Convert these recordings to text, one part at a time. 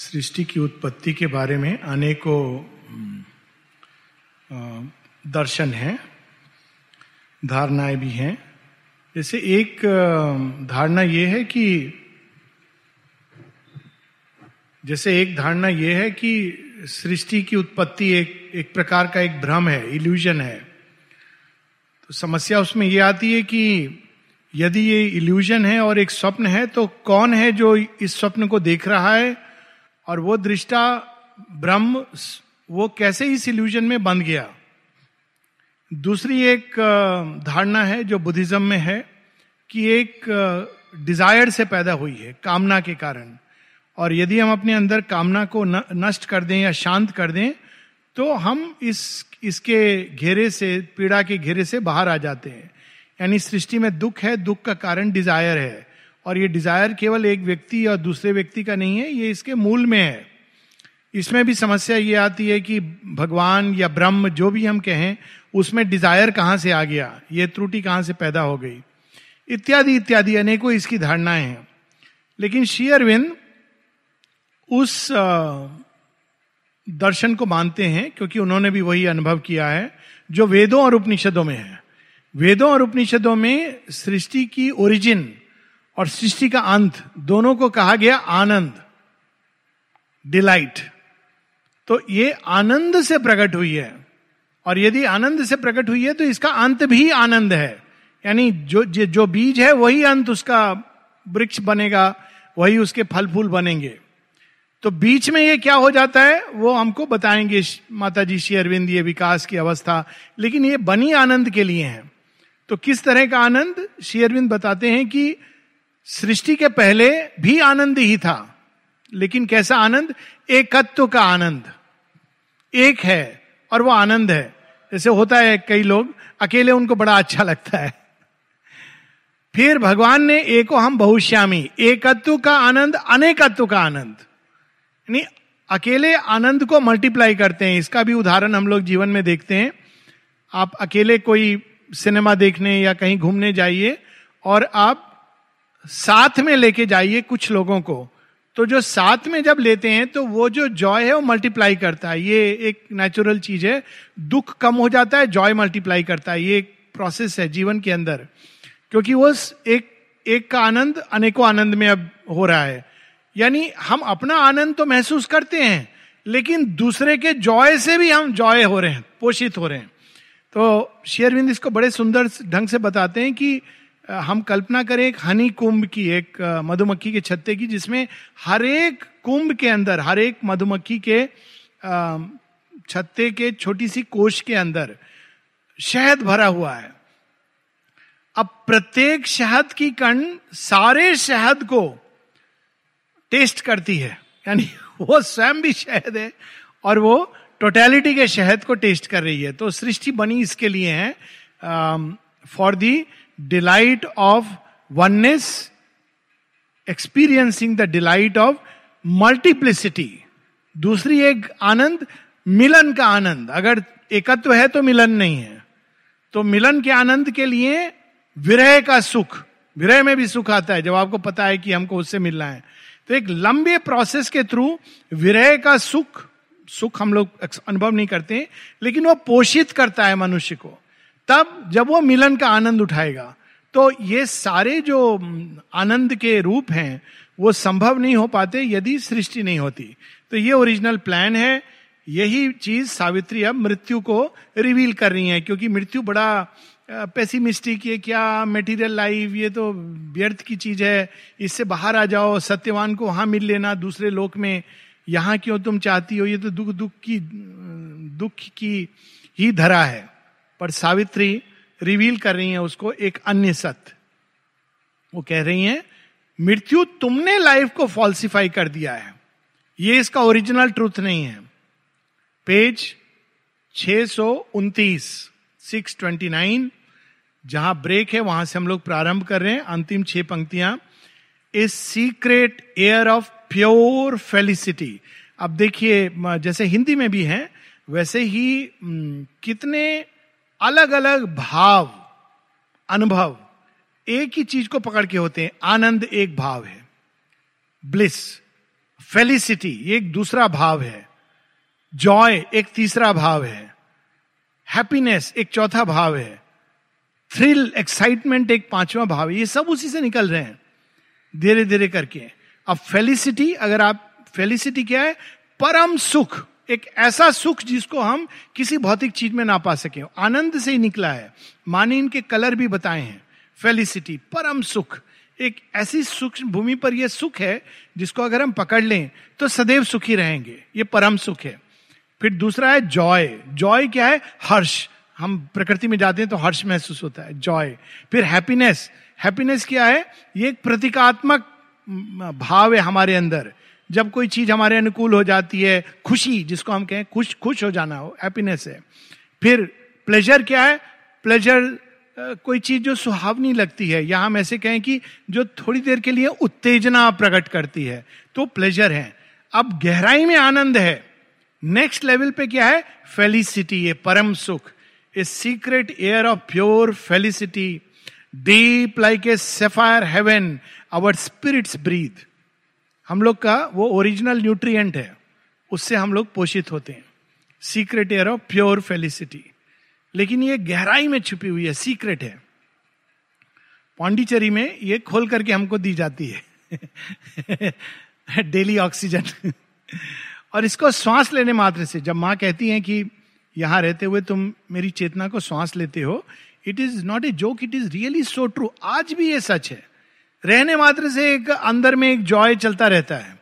सृष्टि की उत्पत्ति के बारे में अनेकों दर्शन हैं, धारणाएँ भी हैं। जैसे एक धारणा यह है कि, जैसे एक धारणा यह है कि सृष्टि की उत्पत्ति एक एक प्रकार का एक भ्रम है इल्यूजन है। तो समस्या उसमें यह आती है कि यदि ये इल्यूजन है और एक स्वप्न है तो कौन है जो इस स्वप्न को देख रहा है? और वो दृष्टा ब्रह्म वो कैसे इस इल्यूजन में बंध गया? दूसरी एक धारणा है जो बुद्धिज्म में है कि एक डिज़ायर से पैदा हुई है, कामना के कारण। और यदि हम अपने अंदर कामना को नष्ट कर दें या शांत कर दें तो हम इस, इसके घेरे से, पीड़ा के घेरे से बाहर आ जाते हैं। यानी सृष्टि में दुख है, दुख का कारण डिज़ायर है। और ये डिज़ायर केवल एक व्यक्ति और दूसरे व्यक्ति का नहीं है, ये इसके मूल में है। इसमें भी समस्या ये आती है कि भगवान या ब्रह्म जो भी हम कहें, उसमें डिज़ायर कहाँ से आ गया? ये त्रुटि कहाँ से पैदा हो गई? इत्यादि इत्यादि, अनेकों इसकी धारणाएँ हैं। लेकिन शेयरविंद उस दर्शन को मानते हैं क्योंकि उन्होंने भी वही अनुभव किया है, जो वेदों और उपनिषदों में है। वेदों और उपनिषदों में सृष्टि की ओरिजिन और सृष्टि का अंत। दोनों को कहा गया आनंद। डिलाइट तो ये आनंद से प्रकट हुई है। और यदि आनंद से प्रकट हुई है तो इसका अंत भी आनंद है। यानी जो जो बीज है, वही अंत उसका वृक्ष बनेगा, वही उसके फल फूल बनेंगे। तो बीच में ये क्या हो जाता है, वो हमको बताएँगे माता जी श्री अरविंद, ये विकास की अवस्था। लेकिन ये बनी आनंद के लिए है। तो किस तरह का आनंद? श्री अरविंद बताते हैं कि सृष्टि के पहले भी आनंद ही था, लेकिन कैसा आनंद? एकत्व का आनंद। एक है और वो आनंद है। जैसे होता है, कई लोग अकेले उनको बड़ा अच्छा लगता है। फिर भगवान ने एको हम बहुश्यामी। एकत्व का आनंद, अनेकत्व का आनंद। यानी अकेले आनंद को मल्टीप्लाई करते हैं। इसका भी उदाहरण हम लोग जीवन में देखते हैं। आप अकेले कोई सिनेमा देखने या कहीं घूमने जाइए और आप साथ में लेके जाइए कुछ लोगों को। तो जो साथ में जब लेते हैं तो वो जो जॉय है, वो मल्टीप्लाई करता है। ये एक नेचुरल चीज़ है। दुख कम हो जाता है जॉय मल्टीप्लाई करता है। ये एक प्रोसेस है जीवन के अंदर। क्योंकि वो एक एक का आनंद अनेकों आनंद में अब हो रहा है। यानी हम अपना आनंद तो महसूस करते हैं, लेकिन दूसरे के जॉय से भी हम जॉय हो रहे हैं, पोषित हो रहे हैं। तो शेयरविंद इसको बड़े सुंदर ढंग से बताते हैं कि हम कल्पना करें एक हनी कुंभ की, एक मधुमक्खी के छत्ते की, जिसमें हर एक कुंभ के अंदर, हर एक मधुमक्खी के छत्ते के छोटी सी कोश के अंदर शहद भरा हुआ है। अब प्रत्येक शहद की कण सारे शहद को टेस्ट करती है। यानी वो स्वयं भी शहद है और वो टोटेलिटी के शहद को टेस्ट कर रही है। तो सृष्टि बनी इसके लिए है for the delight of oneness experiencing the delight of multiplicity दूसरी एक आनंद, मिलन का आनंद। अगर एकत्व है तो मिलन नहीं है। तो मिलन के आनंद के लिए विरह का सुख। विरह में भी सुख आता है। जब आपको पता है कि हमको उससे मिलना है। तो एक लंबे प्रोसेस के थ्रू विरह का सुख सुख हम लोग अनुभव नहीं करते लेकिन वो पोषित करता है मनुष्य को। तब जब वो मिलन का आनंद उठाएगा तो ये सारे जो आनंद के रूप हैं, वो संभव नहीं हो पाते यदि सृष्टि नहीं होती। तो ये ओरिजिनल प्लान है। यही चीज़ सावित्री अब मृत्यु को रिवील कर रही है, क्योंकि मृत्यु बड़ा पेसिमिस्टिक ये क्या मेटीरियल लाइफ ये तो व्यर्थ की चीज़ है। इससे बाहर आ जाओ, सत्यवान को वहाँ मिल लेना, दूसरे लोक में। यहाँ क्यों तुम चाहती हो? ये तो दुख दुख की दुख की ही धरा है। पर सावित्री रिवील कर रही है उसको एक अन्य सत्य। वो कह रही है, मृत्यु तुमने लाइफ को फॉल्सिफाई कर दिया है। ये इसका ओरिजिनल ट्रूथ नहीं है। पेज छ सौ उन्तीस सिक्स ट्वेंटी नाइन जहाँ ब्रेक है, वहाँ से हम लोग प्रारंभ कर रहे हैं, अंतिम छह पंक्तियाँ। A secret air of pure felicity अब देखिए जैसे हिंदी में भी है, वैसे ही कितने अलग अलग भाव, अनुभव एक ही चीज़ को पकड़ के होते हैं। आनंद एक भाव है। ब्लिस, फेलिसिटी एक दूसरा भाव है। जॉय एक तीसरा भाव है। हैप्पीनेस एक चौथा भाव है। थ्रिल, एक्साइटमेंट एक पांचवा भाव है। ये सब उसी से निकल रहे हैं। धीरे धीरे करके। अब फेलिसिटी, अगर आप, फेलिसिटी क्या है? परम सुख। एक ऐसा सुख जिसको हम किसी भौतिक चीज़ में ना पा सके। आनंद से ही निकला है। माने इनके कलर भी बताए हैं। फेलिसिटी परम सुख। एक ऐसी सूक्ष्म भूमि पर यह सुख है जिसको अगर हम पकड़ लें तो सदैव सुखी रहेंगे। ये परम सुख है। फिर दूसरा है जॉय। जॉय क्या है? हर्ष। हम प्रकृति में जाते हैं तो हर्ष महसूस होता है। जॉय। फिर हैप्पीनेस हैप्पीनेस क्या है? ये एक प्रतीकात्मक भाव है हमारे अंदर। जब कोई चीज़ हमारे अनुकूल हो जाती है, खुशी, जिसको हम कहें, खुश खुश हो जाना हो हैप्पीनेस है। फिर प्लेजर क्या है? प्लेजर कोई चीज़ जो सुहावनी लगती है, या हम ऐसे कहें कि जो थोड़ी देर के लिए उत्तेजना प्रकट करती है तो प्लेजर है। अब गहराई में आनंद है। नेक्स्ट लेवल पे क्या है? फेलिसिटी ये परम सुख। A secret air of pure felicity deep like a sapphire heaven our spirits breathe हम लोग का वो ओरिजिनल न्यूट्रिएंट है, उससे हम लोग पोषित होते हैं। Secret air of pure felicity लेकिन ये गहराई में छुपी हुई है सीक्रेट है। पांडिचेरी में ये खोल करके हमको दी जाती है। डेली ऑक्सीजन और इसको श्वास लेने मात्र से, जब माँ कहती है कि यहाँ रहते हुए तुम मेरी चेतना को श्वास लेते हो it is not a joke it is really so true आज भी ये सच है। रहने मात्र से एक अंदर में एक जॉय चलता रहता है।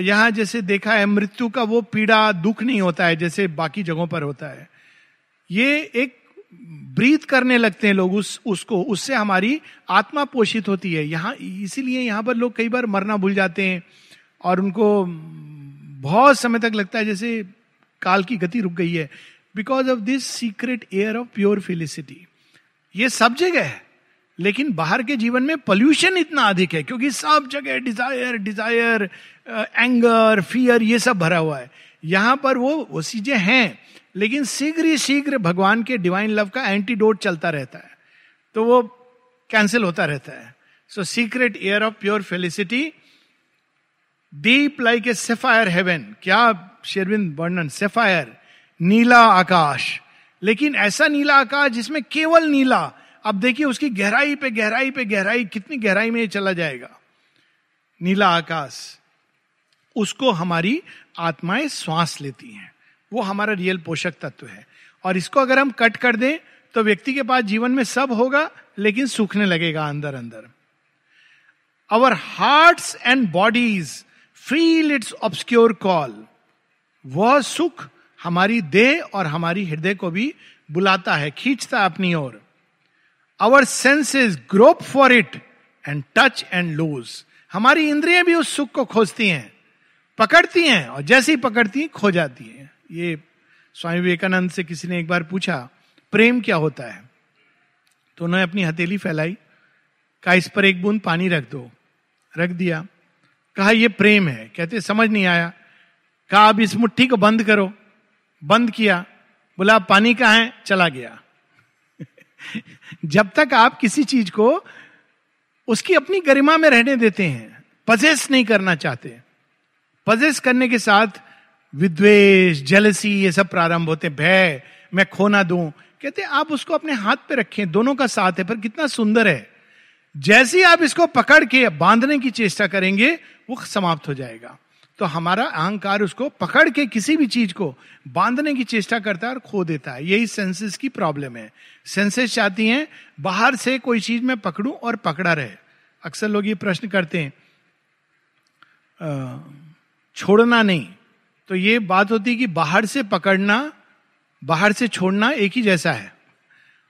यहाँ जैसे देखा है, मृत्यु का वो पीड़ा, दुख नहीं होता है, जैसे बाकी जगहों पर होता है। ये एक ब्रीथ करने लगते हैं लोग उस, उसको, उससे हमारी आत्मा पोषित होती है। यहाँ, इसीलिए यहाँ पर लोग कई बार मरना भूल जाते हैं और उनको बहुत समय तक लगता है, जैसे काल की गति रुक गई है। Because of this secret air of pure felicity ये सब जगह है। लेकिन बाहर के जीवन में पोल्यूशन इतना अधिक है, क्योंकि सब जगह डिज़ायर डिज़ायर एंगर फियर ये सब भरा हुआ है। यहाँ पर वो वो चीज़ें हैं, लेकिन शीघ्र ही शीघ्र भगवान के डिवाइन लव का एंटीडोट चलता रहता है। तो वो कैंसिल होता रहता है। So secret air of pure felicity deep like a sapphire heaven क्या शेरविंद वर्णन? सेफायर नीला आकाश। लेकिन ऐसा नीला आकाश जिसमें केवल नीला अब देखिए उसकी गहराई पे गहराई पे गहराई, कितनी गहराई में चला जाएगा? नीला आकाश, उसको हमारी आत्माएँ श्वास लेती हैं। वो हमारा रियल पोषक तत्व है। और इसको अगर हम कट कर दें तो व्यक्ति के पास जीवन में सब होगा, लेकिन सूखने लगेगा अंदर अंदर। Our hearts and bodies feel it's obscure call वह सुख हमारी देह और हमारी हृदय को भी बुलाता है, खींचता है अपनी ओर। Our senses grope for it and touch and lose हमारी इंद्रियाँ भी उस सुख को खोजती हैं, पकड़ती हैं, और जैसे ही पकड़ती हैं, खो जाती हैं। ये स्वामी विवेकानंद से किसी ने एक बार पूछा, प्रेम क्या होता है? तो उन्होंने अपनी हथेली फैलाई, कहा, इस पर एक बूंद पानी रख दो। रख दिया। कहा, ये प्रेम है। कहते, समझ नहीं आया। कहा, अब इस मुट्ठी को बंद करो। बंद किया। बोला पानी कहा है? चला गया। जब तक आप किसी चीज़ को उसकी अपनी गरिमा में रहने देते हैं पजेस नहीं करना चाहते पजेस करने के साथ विद्वेश जलसी ये सब प्रारंभ होते भय, मैं खो ना दूँ। कहते आप उसको अपने हाथ पे रखें, दोनों का साथ है, पर कितना सुंदर है। जैसे ही आप इसको पकड़ के बांधने की चेष्टा करेंगे, वो समाप्त हो जाएगा। तो हमारा अहंकार उसको पकड़ के किसी भी चीज़ को बांधने की चेष्टा करता है और खो देता है। यही सेंसेस की प्रॉब्लम है। सेंसेस चाहती हैं, बाहर से कोई चीज़ में पकड़ूं और पकड़ा रहे। अक्सर लोग ये प्रश्न करते हैं छोड़ना नहीं। तो ये बात होती कि बाहर से पकड़ना, बाहर से छोड़ना एक ही जैसा है।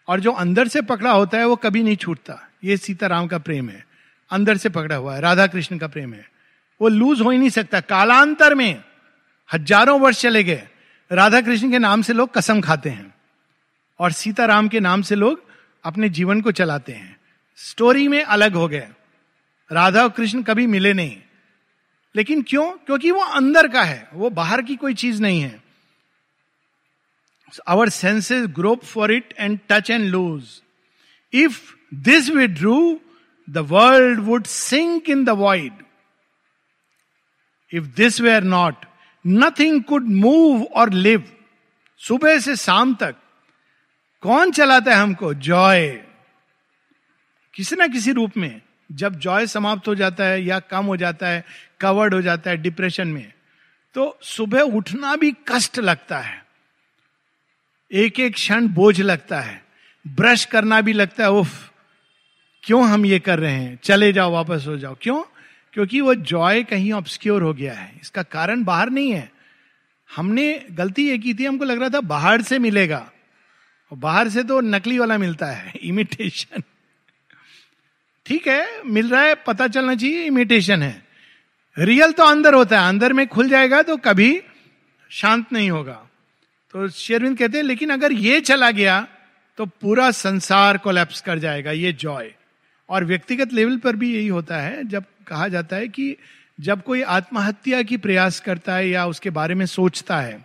और जो अंदर से पकड़ा होता है, वो कभी नहीं छूटता। ये सीताराम का प्रेम है। अंदर से पकड़ा हुआ है, राधा कृष्ण का प्रेम है। वो लूज हो ही नहीं सकता। कालांतर में हज़ारों वर्ष चले गए। राधा कृष्ण के नाम से लोग कसम खाते हैं और सीताराम के नाम से लोग अपने जीवन को चलाते हैं। स्टोरी में अलग हो गए। राधा और कृष्ण कभी मिले नहीं। लेकिन क्यों? क्योंकि वो अंदर का है। वो बाहर की कोई चीज़ नहीं है। Our senses grope for it and touch and lose if this withdrew the world would sink in the void if this were not nothing could move or live सुबह से शाम तक, कौन चलाता है हमको? जॉय। किसी ना किसी रूप में, जब जॉय समाप्त हो जाता है या कम हो जाता है, कवर्ड हो जाता है डिप्रेशन में तो सुबह उठना भी कष्ट लगता है। एक एक क्षण बोझ लगता है। ब्रश करना भी लगता है, उफ, क्यों हम ये कर रहे हैं? चले जाओ, वापस हो जाओ। क्यों? क्योंकि वो जॉय कहीं ऑब्सक्योर हो गया है। इसका कारण बाहर नहीं है। हमने गलती ये की थी, हमको लग रहा था बाहर से मिलेगा। और बाहर से तो नकली वाला मिलता है इमिटेशन ठीक है, मिल रहा है, पता चलना चाहिए इमिटेशन है। रियल तो अंदर होता है, अंदर में खुल जाएगा तो कभी शांत नहीं होगा। तो शेरविंद कहते हैं, लेकिन अगर ये चला गया तो पूरा संसार कोलैप्स कर जाएगा, ये जॉय और व्यक्तिगत लेवल पर भी यही होता है, जब कहा जाता है कि जब कोई आत्महत्या की प्रयास करता है या उसके बारे में सोचता है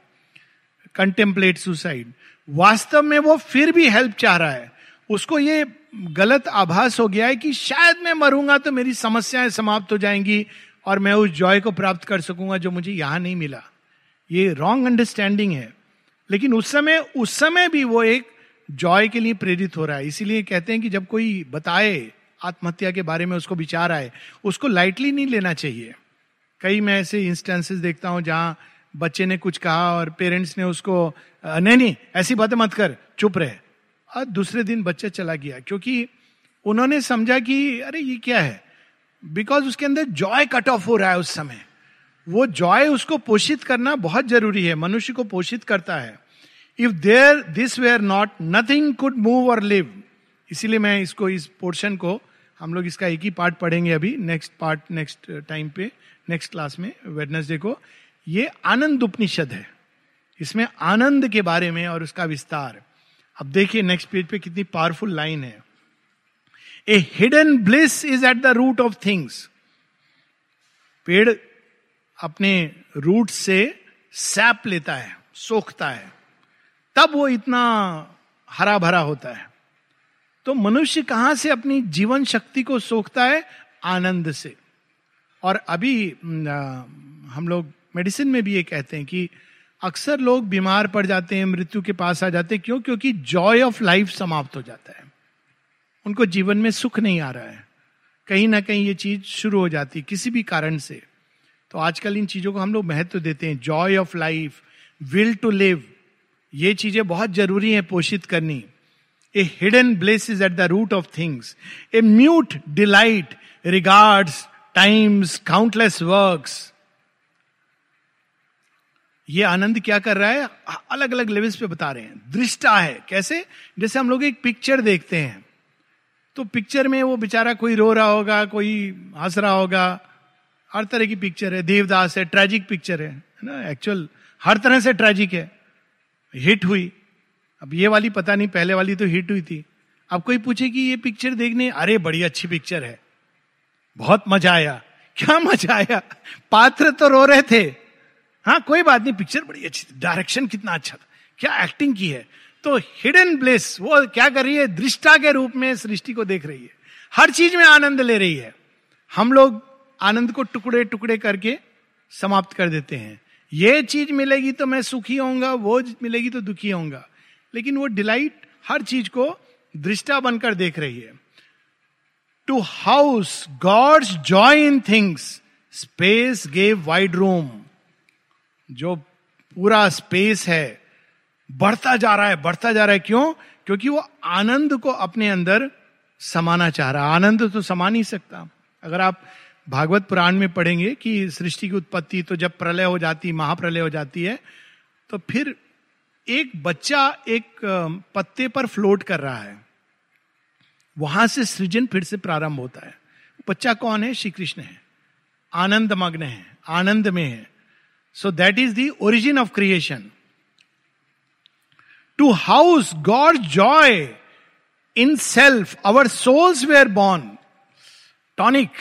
कंटेम्पलेट सुसाइड वास्तव में वो फिर भी हेल्प चाह रहा है। उसको ये गलत आभास हो गया है कि शायद मैं मरूँगा तो मेरी समस्याएँ समाप्त हो जाएँगी और मैं उस जॉय को प्राप्त कर सकूँगा जो मुझे यहाँ नहीं मिला। ये रॉन्ग अंडरस्टैंडिंग है। लेकिन उस समय उस समय भी वो एक जॉय के लिए प्रेरित हो रहा है। इसीलिए कहते हैं कि जब कोई बताए आत्महत्या के बारे में उसको विचार आए, उसको लाइटली नहीं लेना चाहिए। कई मैं ऐसे इंस्टेंसेस देखता हूँ जहाँ बच्चे ने कुछ कहा और पेरेंट्स ने उसको नहीं नहीं, ऐसी बातें मत कर, चुप रहे। और दूसरे दिन बच्चा चला गया, क्योंकि उन्होंने समझा कि, अरे, ये क्या है? बिकॉज़ उसके अंदर जॉय कट ऑफ़ हो रहा है उस समय। वो जॉय उसको पोषित करना बहुत ज़रूरी है, मनुष्य को पोषित करता है। If there this were not nothing could move or live इसीलिए मैं इसको, इस पोर्शन को हम लोग इसका एक ही पार्ट पढ़ेंगे अभी नेक्स्ट पार्ट नेक्स्ट टाइम पे नेक्स्ट क्लास में वेडनेसडे को। ये आनंद उपनिषद है। इसमें आनंद के बारे में और उसका विस्तार। अब देखिए नेक्स्ट पेज पे कितनी पावरफुल लाइन है। A hidden bliss is at the root of things पेड़ अपने रूट से सैप लेता है, सोखता है। तब वो इतना हरा भरा होता है। तो मनुष्य कहाँ से अपनी जीवन शक्ति को सोखता है? आनंद से। और अभी हम लोग मेडिसिन में भी ये कहते हैं कि अक्सर लोग बीमार पड़ जाते हैं, मृत्यु के पास आ जाते हैं, क्यों? क्योंकि जॉय ऑफ़ लाइफ समाप्त हो जाता है। उनको जीवन में सुख नहीं आ रहा है। कहीं ना कहीं ये चीज़ शुरू हो जाती है किसी भी कारण से। तो आजकल इन चीज़ों को हम लोग महत्व देते हैं। Joy of life will to live ये चीज़ें बहुत ज़रूरी है पोषित करनी। A hidden bliss is at the root of things a mute delight regards time's countless works ये आनंद क्या कर रहा है? अलग अलग लेवल्स पे बता रहे हैं। दृष्टा है। कैसे? जैसे हम लोग एक पिक्चर देखते हैं। तो पिक्चर में वो बेचारा कोई रो रहा होगा, कोई हंस रहा होगा। हर तरह की पिक्चर है। देवदास है ट्रेजिक पिक्चर है। ना? एक्चुअल हर तरह से ट्रेजिक है। हिट हुई। अब ये वाली पता नहीं, पहले वाली तो हिट हुई थी। अब कोई पूछे कि ये पिक्चर देखने, अरे बड़ी अच्छी पिक्चर है। बहुत मज़ा आया। क्या मज़ा आया? पात्र तो रो रहे थे। हाँ कोई बात नहीं पिक्चर बड़ी अच्छी थी। डायरेक्शन कितना अच्छा था। क्या एक्टिंग की है। तो हिडन ब्लेस वो क्या कर रही है? दृष्टा के रूप में सृष्टि को देख रही है। हर चीज़ में आनंद ले रही है। हम लोग आनंद को टुकड़े टुकड़े करके समाप्त कर देते हैं। ये चीज़ मिलेगी तो मैं सुखी होऊँगा, वो मिलेगी तो दुखी होऊँगा। लेकिन वो डिलाइट हर चीज़ को दृष्टा बनकर देख रही है। To house God's joy in things space gave wide room जो पूरा स्पेस है, बढ़ता जा रहा है, बढ़ता जा रहा है क्यों? क्योंकि वो आनंद को अपने अंदर समाना चाह रहा है। आनंद तो समा नहीं सकता। अगर आप भागवत पुराण में पढ़ेंगे कि सृष्टि की उत्पत्ति तो जब प्रलय हो जाती, महाप्रलय हो जाती है तो फिर एक बच्चा एक पत्ते पर फ्लोट कर रहा है। वहाँ से सृजन फिर से प्रारंभ होता है। बच्चा कौन है? श्री कृष्ण है। आनंद मग्न है आनंद में है। So that is the origin of creation to house God joy in self our souls were born tonic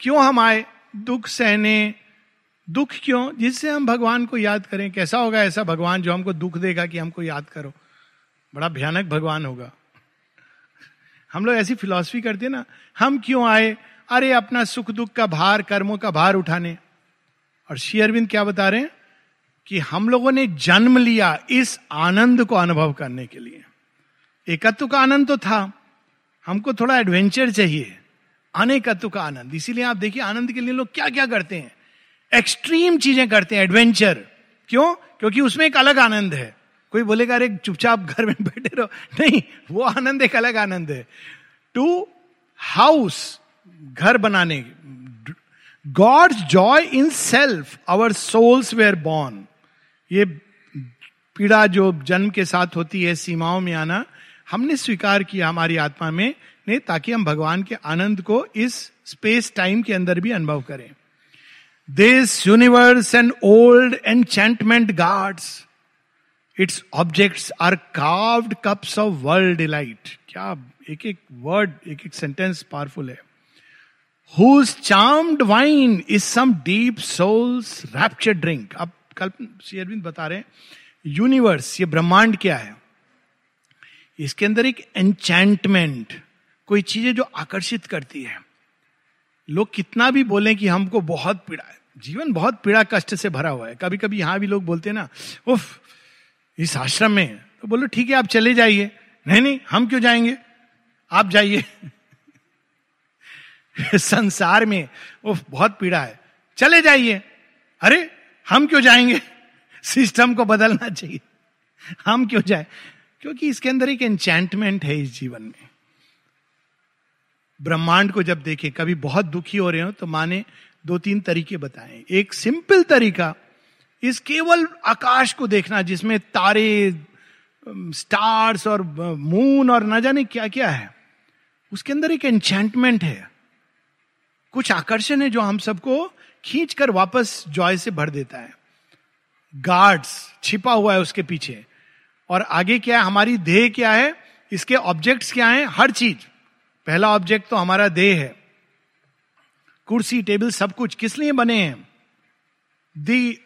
क्यों हम आए? दुख, सहने दुख क्यों? जिससे हम भगवान को याद करें, कैसा होगा ऐसा भगवान जो हमको दुख देगा कि हमको याद करो। बड़ा भयानक भगवान होगा। हम लोग ऐसी फिलॉसफी करते ना, हम क्यों आए? अरे अपना सुख दुख का भार, कर्मों का भार उठाने। और श्री अरविंद क्या बता रहे हैं? कि हम लोगों ने जन्म लिया इस आनंद को अनुभव करने के लिए। एकत्व का आनंद तो था। हमको थोड़ा एडवेंचर चाहिए। अनेकत्व का आनंद। इसीलिए आप देखिए, आनंद के लिए लोग क्या क्या करते हैं। एक्सट्रीम चीज़ें करते हैं एडवेंचर क्यों? क्योंकि उसमें एक अलग आनंद है। कोई बोलेगा, अरे, चुपचाप घर में बैठे रहो। नहीं, वो आनंद एक अलग आनंद है। टू हाउस घर बनाने। God's joy in self our souls were born ये पीड़ा जो जन्म के साथ होती है, सीमाओं में आना, हमने स्वीकार किया हमारी आत्मा में, ने, ताकि हम भगवान के आनंद को इस स्पेस टाइम के अंदर भी अनुभव करें। This universe and old enchantment guards it's objects are carved cups of world delight क्या एक एक वर्ड एक एक सेंटेंस पावरफुल है। Whose charmed wine is some deep souls rapture drink अब कल शेयरविंद बता रहे हैं यूनिवर्स ये ब्रह्मांड क्या है? इसके अंदर एक एंचैंटमेंट कोई चीज़ें जो आकर्षित करती है। लोग कितना भी बोले कि हमको बहुत पीड़ा है, जीवन बहुत पीड़ा कष्ट से भरा हुआ है। कभी कभी यहाँ भी लोग बोलते हैं ना, उफ, इस आश्रम में। तो बोलो, ठीक है, आप चले जाइए। नहीं नहीं, हम क्यों जाएँगे? आप जाइए। संसार में, उफ, बहुत पीड़ा है। चले जाइए। अरे, हम क्यों जाएँगे? सिस्टम को बदलना चाहिए। हम क्यों जाए? क्योंकि इसके अंदर एक एंचैंटमेंट है इस जीवन में। ब्रह्मांड को जब देखें, कभी बहुत दुखी हो रहे हो तो माने दो तीन तरीके बताएँ। एक सिंपल तरीका इस केवल आकाश को देखना जिसमें तारे स्टार्स और मून और न जाने क्या क्या है। उसके अंदर एक एंचैंटमेंट है। कुछ आकर्षण है जो हम सबको खींच कर वापस जॉय से भर देता है। गार्ड्स छिपा हुआ है उसके पीछे। और आगे क्या है? हमारी देह क्या है? इसके ऑब्जेक्ट्स क्या है? हर चीज़। पहला ऑब्जेक्ट तो हमारा देह है। कुर्सी, टेबल, सब कुछ किस लिए बने हैं? The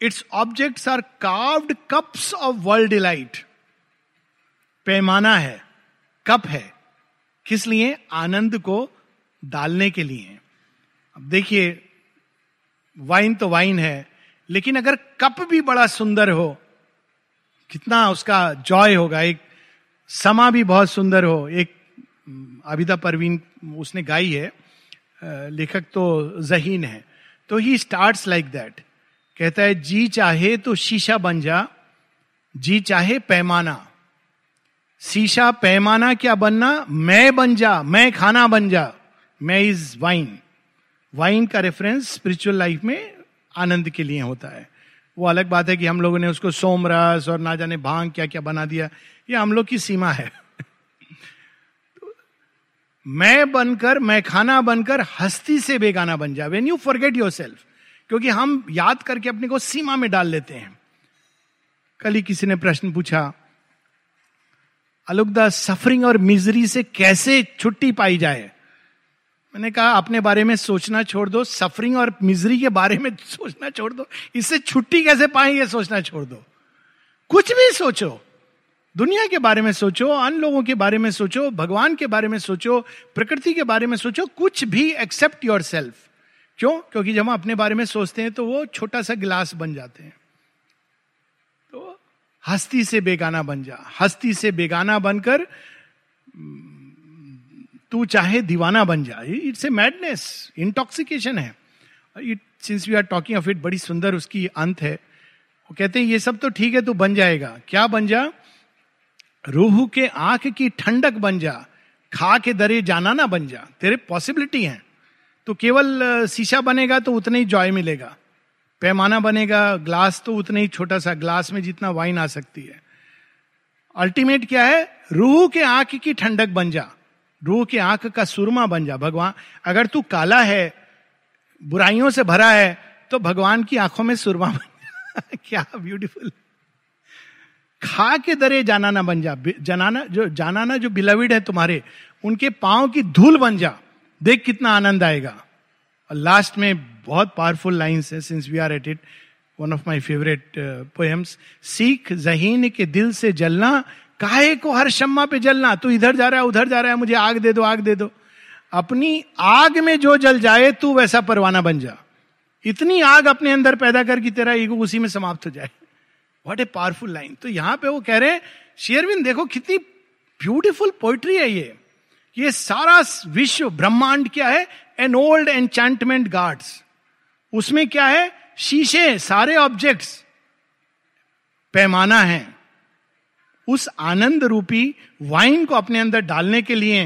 its objects are carved cups of world delight पैमाना है, कप है। किस लिए? आनंद को डालने के लिए। अब देखिए वाइन तो वाइन है, लेकिन अगर कप भी बड़ा सुंदर हो, कितना उसका जॉय होगा। एक समा भी बहुत सुंदर हो, एक आबिदा परवीन उसने गाई है लेखक तो जहीन है। तो ही स्टार्ट लाइक दैट कहता है, जी चाहे तो शीशा बन जा, जी चाहे पैमाना। शीशा पैमाना क्या बनना? मैं बन जा, मैं खाना बन जा। मैं इज़ वाइन वाइन का रेफरेंस स्पिरिचुअल लाइफ में आनंद के लिए होता है। वो अलग बात है कि हम लोगों ने उसको सोमरस और ना जाने भाँग क्या क्या बना दिया। ये हम लोग की सीमा है। मैं बनकर, मैं खाना बनकर हस्ती से बेगाना बन जाए। When you forget your self क्योंकि हम याद करके अपने को सीमा में डाल लेते हैं। कल ही किसी ने प्रश्न पूछा अलुकदा सफरिंग और मिजरी से कैसे छुट्टी पाई जाए? मैंने कहा, अपने बारे में सोचना छोड़ दो सफरिंग और मिजरी के बारे में सोचना छोड़ दो। इससे छुट्टी कैसे पाए पाएँगे सोचना छोड़ दो। कुछ भी सोचो। दुनिया के बारे में सोचो, अन्य लोगों के बारे में सोचो, भगवान के बारे में सोचो, प्रकृति के बारे में सोचो, कुछ भी एक्सेप्ट योर सेल्फ क्यों? क्योंकि जब हम अपने बारे में सोचते हैं तो वो छोटा सा गिलास बन जाते हैं। तो हस्ती से बेगाना बन जा, हस्ती से बेगाना बनकर तू चाहे दीवाना बन जा। इट्स ए मैडनेस इंटॉक्सिकेशन है। It since we are talking of it बड़ी सुंदर उसकी अंत है। वो कहते हैं, ये सब तो ठीक है, तू बन जाएगा। क्या बन जा? रूह के आँख की ठंडक बन जा, खा के दरे जाना ना बन जा, तेरे पॉसिबिलिटी है। तो केवल शीशा बनेगा तो उतना ही जॉय मिलेगा। पैमाना बनेगा ग्लास तो उतना ही छोटा सा ग्लास में जितना वाइन आ सकती है। अल्टीमेट क्या है? रूह के आँख की ठंडक बन जा। रूह के आँख का सुरमा बन जा। भगवान, अगर तू काला है, बुराइयों से भरा है तो भगवान की आँखों में सुरमा बन जा। क्या ब्यूटीफुल खा के दरे जानाना बन जा। जनाना जो जानाना जो बिलविड है तुम्हारे, उनके पाँव की धूल बन जा। देख कितना आनंद आएगा। और लास्ट में बहुत पावरफुल लाइन्स है since we are at it one of my favourite poems सीख जहीन के दिल से जलना काहे को हर शम्मा पे जलना तू इधर जा रहा है उधर जा रहा है मुझे आग दे दो आग दे दो अपनी आग में जो जल जाए तू वैसा परवाना बन जा इतनी आग अपने अंदर पैदा कर कि तेरा ईगो उसी में समाप्त हो जाए। वॉट ए पावरफुल लाइन तो यहाँ पे वो कह रहे हैं शेयरविंद देखो कितनी ब्यूटीफुल पोइट्री है ये। ये सारा विश्व ब्रह्मांड क्या है? एन ओल्ड एनचैंटमेंट गार्ड्स उसमें क्या है? शीशे, सारे ऑब्जेक्ट्स पैमाना है। उस आनंद रूपी वाइन को अपने अंदर डालने के लिए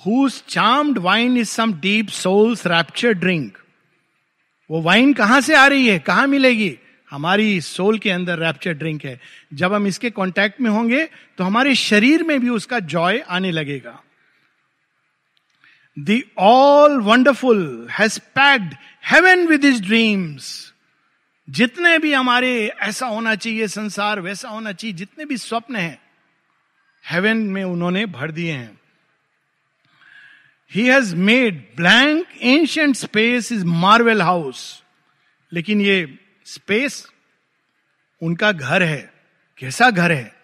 whose charmed wine is some deep soul's rapture drink वो वाइन कहाँ से आ रही है? कहाँ मिलेगी? हमारी सोल के अंदर रैप्चर ड्रिंक है। जब हम इसके कांटेक्ट में होंगे तो हमारे शरीर में भी उसका जॉय आने लगेगा। All wonderful has packed heaven with his dreams जितने भी हमारे ऐसा होना चाहिए संसार, वैसा होना चाहिए, जितने भी स्वप्न हैं हेवन में उन्होंने भर दिए हैं। He has made blank ancient space his marvel house लेकिन ये स्पेस उनका घर है। कैसा घर है?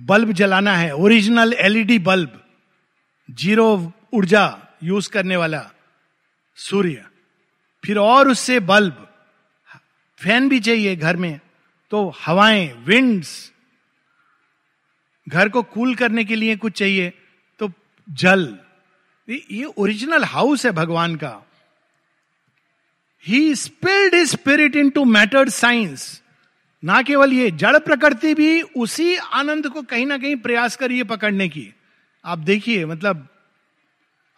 बल्ब जलाना है। ओरिजिनल एलईडी बल्ब ज़ीरो ऊर्जा यूज़ करने वाला सूर्य। फिर और उससे बल्ब फ़ैन भी चाहिए घर में। तो हवाएँ विंड्स घर को कूल करने के लिए कुछ चाहिए। तो जल। ये ओरिजिनल हाउस है भगवान का। He spilled spirit into matter science ना केवल ये, जड़ प्रकृति भी उसी आनंद को कहीं ना कहीं प्रयास करिए पकड़ने की। आप देखिए मतलब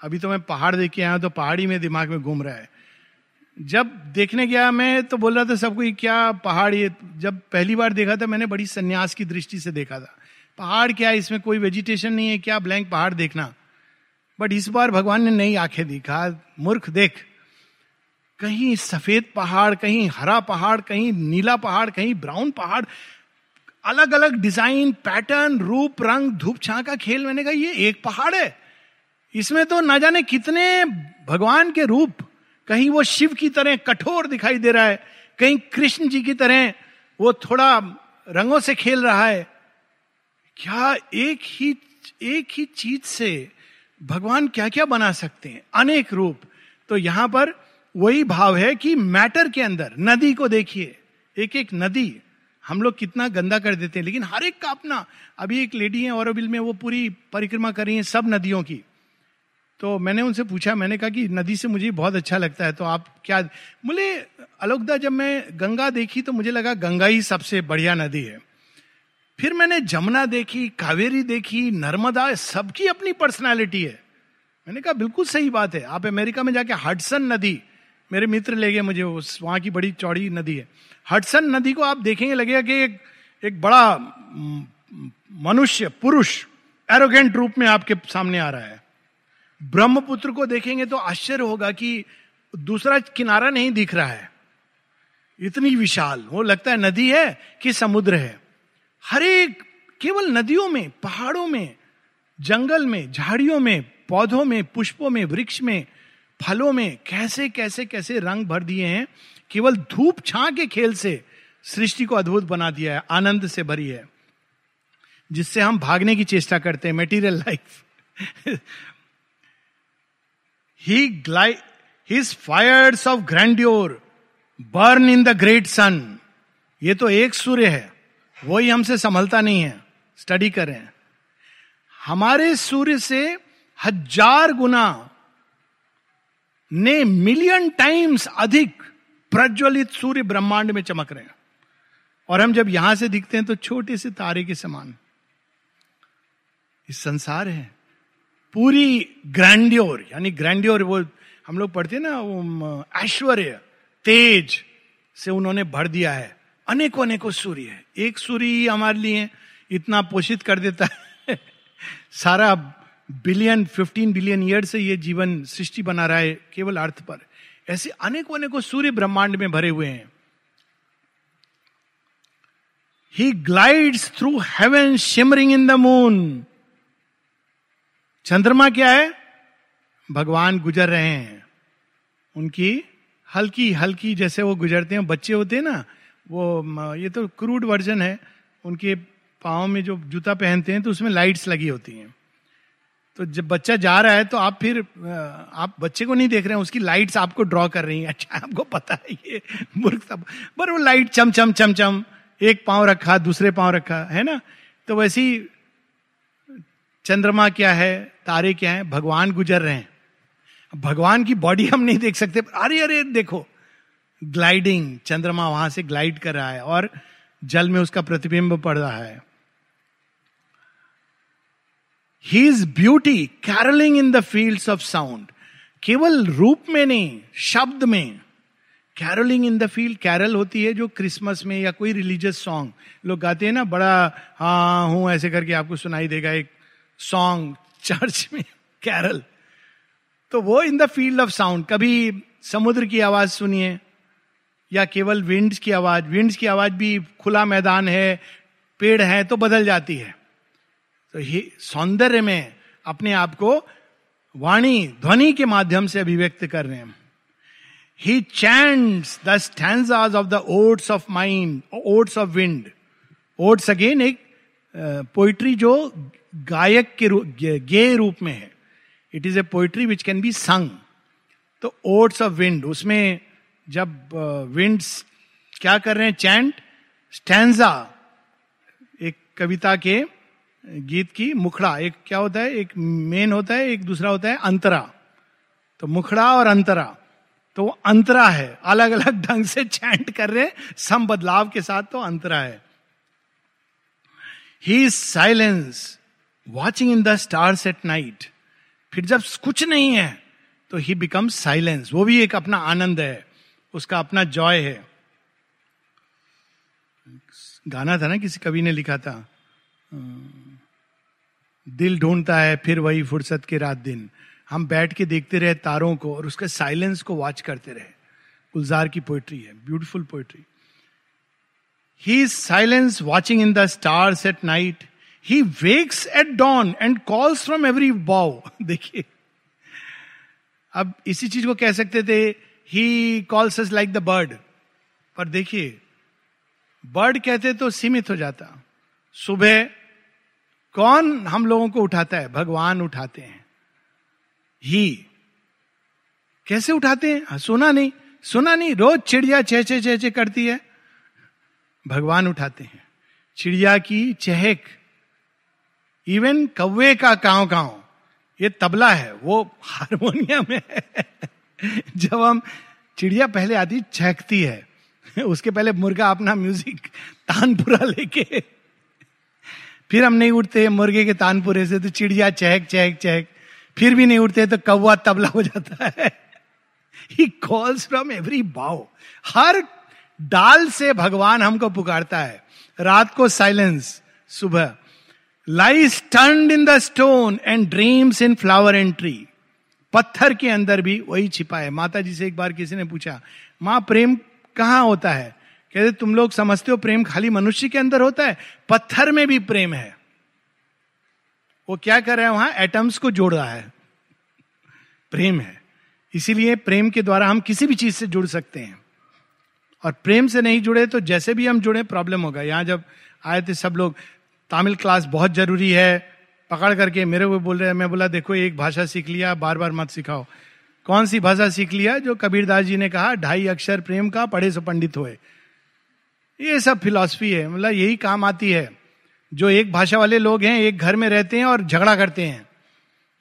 अभी तो मैं पहाड़ देख के आया तो पहाड़ी में दिमाग में घूम रहा है। जब देखने गया मैं तो बोल रहा था सबको क्या पहाड़ ये, जब पहली बार देखा था, मैंने बड़ी संन्यास की दृष्टि से देखा था। पहाड़ क्या है? इसमें कोई वेजिटेशन नहीं है, क्या ब्लैंक पहाड़ देखना? बट इस बार भगवान ने नई आँखें दिखा। मूर्ख, देख। कहीं सफ़ेद पहाड़, कहीं हरा पहाड़, कहीं नीला पहाड़, कहीं ब्राउन पहाड़ अलग अलग डिज़ाइन, पैटर्न, रूप, रंग, धूप छा का खेल। मैंने कहा, ये एक पहाड़ है। इसमें तो ना जाने कितने भगवान के रूप। कहीं वो शिव की तरह कठोर दिखाई दे रहा है। कहीं कृष्ण जी की तरह वो थोड़ा रंगों से खेल रहा है। क्या एक ही एक ही चीज़ से भगवान क्या क्या बना सकते हैं? अनेक रूप। तो यहाँ पर वही भाव है कि मैटर के अंदर, नदी को देखिए। एक एक नदी, हम लोग कितना गंदा कर देते हैं, लेकिन हर एक का अपना। अभी एक लेडी है और में वो पूरी परिक्रमा कर रही है सब नदियों की। तो मैंने उनसे पूछा, मैंने कहा कि नदी से मुझे बहुत अच्छा लगता है तो आप क्या बोले, अलोकदा, जब मैं गंगा देखी तो मुझे लगा गंगा ही सबसे बढ़िया नदी है। फिर मैंने जमुना देखी, कावेरी देखी, नर्मदा, सबकी अपनी पर्सनालिटी है। मैंने कहा, बिल्कुल सही बात है। आप अमेरिका में जाके हडसन नदी, मेरे मित्र ले गए मुझे, उस, वहाँ की बड़ी चौड़ी नदी है। हडसन नदी को आप देखेंगे, लगेगा कि एक एक बड़ा मनुष्य, पुरुष एरोगेंट रूप में आपके सामने आ रहा है। ब्रह्मपुत्र को देखेंगे तो आश्चर्य होगा कि दूसरा किनारा नहीं दिख रहा है। इतनी विशाल, वो लगता है नदी है कि समुद्र है। हर एक, केवल नदियों में, पहाड़ों में, जंगल में, झाड़ियों में, पौधों में, पुष्पों में, वृक्ष में, फलों में, कैसे कैसे कैसे रंग भर दिए हैं, केवल धूप छा के खेल से सृष्टि को अद्भुत बना दिया है, आनंद से भरी है, जिससे हम भागने की चेष्टा करते हैं material life he glide his fires of grandeur burn in the great sun ये तो एक सूर्य है। वही हमसे संभलता नहीं है स्टडी करें। हमारे सूर्य से हज़ार गुना ने मिलियन टाइम्स अधिक प्रज्वलित सूर्य ब्रह्मांड में चमक रहे हैं। और हम जब यहाँ से दिखते हैं तो छोटे से तारे के समान। इस संसार है। पूरी ग्रैंड्योर यानी ग्रैंड्योर वो हम लोग पढ़ते हैं ना ऐश्वर्य, तेज से उन्होंने भर दिया है। अनेकों अनेकों सूर्य है। एक सूर्य ही हमारे लिए इतना पोषित कर देता है। सारा बिलियन, फिफ्टीन बिलियन ईयर से ये जीवन सृष्टि बना रहा है केवल अर्थ पर। ऐसे अनेकों अनेकों सूर्य ब्रह्मांड में भरे हुए हैं। He glides through heaven shimmering in the moon चंद्रमा क्या है? भगवान गुजर रहे हैं। उनकी हल्की हल्की जैसे वो गुजरते हैं, बच्चे होते हैं ना वो ये तो क्रूड वर्जन है। उनके पाँव में जो जूता पहनते हैं तो उसमें लाइट्स लगी होती हैं। तो जब बच्चा जा रहा है तो आप फिर आप बच्चे को नहीं देख रहे हैं, उसकी लाइट्स आपको ड्रॉ कर रही हैं। अच्छा आपको पता है ये मूर्ख सब। पर वो लाइट चम चम चम चम, एक पाँव रखा, दूसरे पाँव रखा, है ना? तो वैसी चंद्रमा क्या है, तारे क्या है, भगवान गुजर रहे हैं। भगवान की बॉडी हम नहीं देख सकते अरे अरे, देखो ग्लाइडिंग, चंद्रमा वहाँ से ग्लाइड कर रहा है और जल में उसका प्रतिबिंब पड़ रहा है। He is beauty carolling in the field of sound केवल रूप में नहीं, शब्द में। Carolling in the field carol होती है जो क्रिसमस में या कोई रिलीजियस सॉन्ग लोग गाते हैं ना, बड़ा हाँ हूँ, ऐसे करके आपको सुनाई देगा एक सॉन्ग चर्च में कैरल तो वो in the field of sound कभी समुद्र की आवाज़ सुनिए या केवल विंड्स की आवाज़? विंड्स की आवाज़ भी खुला मैदान है, पेड़ है तो बदल जाती है। तो ही, सौंदर्य में अपने आप को वाणी, ध्वनि के माध्यम से अभिव्यक्त कर रहे हैं। He chants the stanzas of the odes of mind odes of wind odes again एक पोइट्री जो गायक के रूप गे रूप में है। It is a poetry which can be sung तो ओट्स ऑफ़ विंड उसमें जब विंड्स क्या कर रहे हैं? चैंट स्टैंडा एक कविता के गीत की मुखड़ा। एक क्या होता है? एक मेन होता है, एक दूसरा होता है अंतरा। तो मुखड़ा और अंतरा। तो वो अंतरा है। अलग अलग ढंग से चैंट कर रहे सम बदलाव के साथ तो अंतरा है। He silence watching in the stars at night फिर जब कुछ नहीं है तो ही बिकम साइलेंस वो भी एक अपना आनंद है। उसका अपना जॉय है। गाना था ना, किसी कवि ने लिखा था दिल ढूंढता है फिर वही फुर्सत के रात दिन। हम बैठ के देखते रहे तारों को और उसके साइलेंस को वॉच करते रहे। गुलजार की पोइट्री है beautiful poetry he silence watching in the stars at night he wakes at dawn and calls from every bough देखिए, अब इसी चीज़ को कह सकते थे he calls as like the bird पर देखिए बर्ड कहते तो सीमित हो जाता। सुबह कौन हम लोगों को उठाता है? भगवान उठाते हैं। ही कैसे उठाते हैं? हाँ, सुना नहीं। सुना नहीं रोज चिड़िया चह चह चह चह करती है। भगवान उठाते हैं। चिड़िया की चहक इवन कौवे का काव काव ये तबला है वो हारमोनियम है। जब हम चिड़िया पहले आती चहकती है, उसके पहले मुर्गा अपना म्यूज़िक तानपुरा लेके, फिर हम नहीं उठते मुर्गे के तानपुरे से तो चिड़िया चहक चहक चहक, फिर भी नहीं उठते तो कौवा तबला हो जाता है। ही कॉल्स फ्रॉम एवरी बाउ हर डाल से भगवान हमको पुकारता है। रात को साइलेंस सुबह। Lie turn in the stone and dreams in flower and tree पत्थर के अंदर भी वही छिपा है। माता जी से एक बार किसी ने पूछा, माँ, प्रेम कहाँ होता है? कहते, तुम लोग समझते हो, प्रेम खाली मनुष्य के अंदर होता है, पत्थर में भी प्रेम है। वो क्या कर रहा है वहाँ? एटम्स को जोड़ रहा है। प्रेम है। इसीलिए प्रेम के द्वारा हम किसी भी चीज़ से जुड़ सकते हैं। और प्रेम से नहीं जुड़े तो जैसे भी हम जुड़े, प्रॉब्लम होगा। यहाँ जब आए थे सब लोग, तमिल क्लास बहुत ज़रूरी है पकड़ करके मेरे को बोल रहे हैं, मैं बोला, देखो, एक भाषा सीख लिया बार बार मत सिखाओ। कौन सी भाषा सीख लिया जो कबीरदास जी ने कहा, ढाई अक्षर प्रेम का, पढ़े सो पंडित हुए। ये सब फिलॉसफी है मतलब यही काम आती है। जो एक भाषा वाले लोग हैं, एक घर में रहते हैं और झगड़ा करते हैं।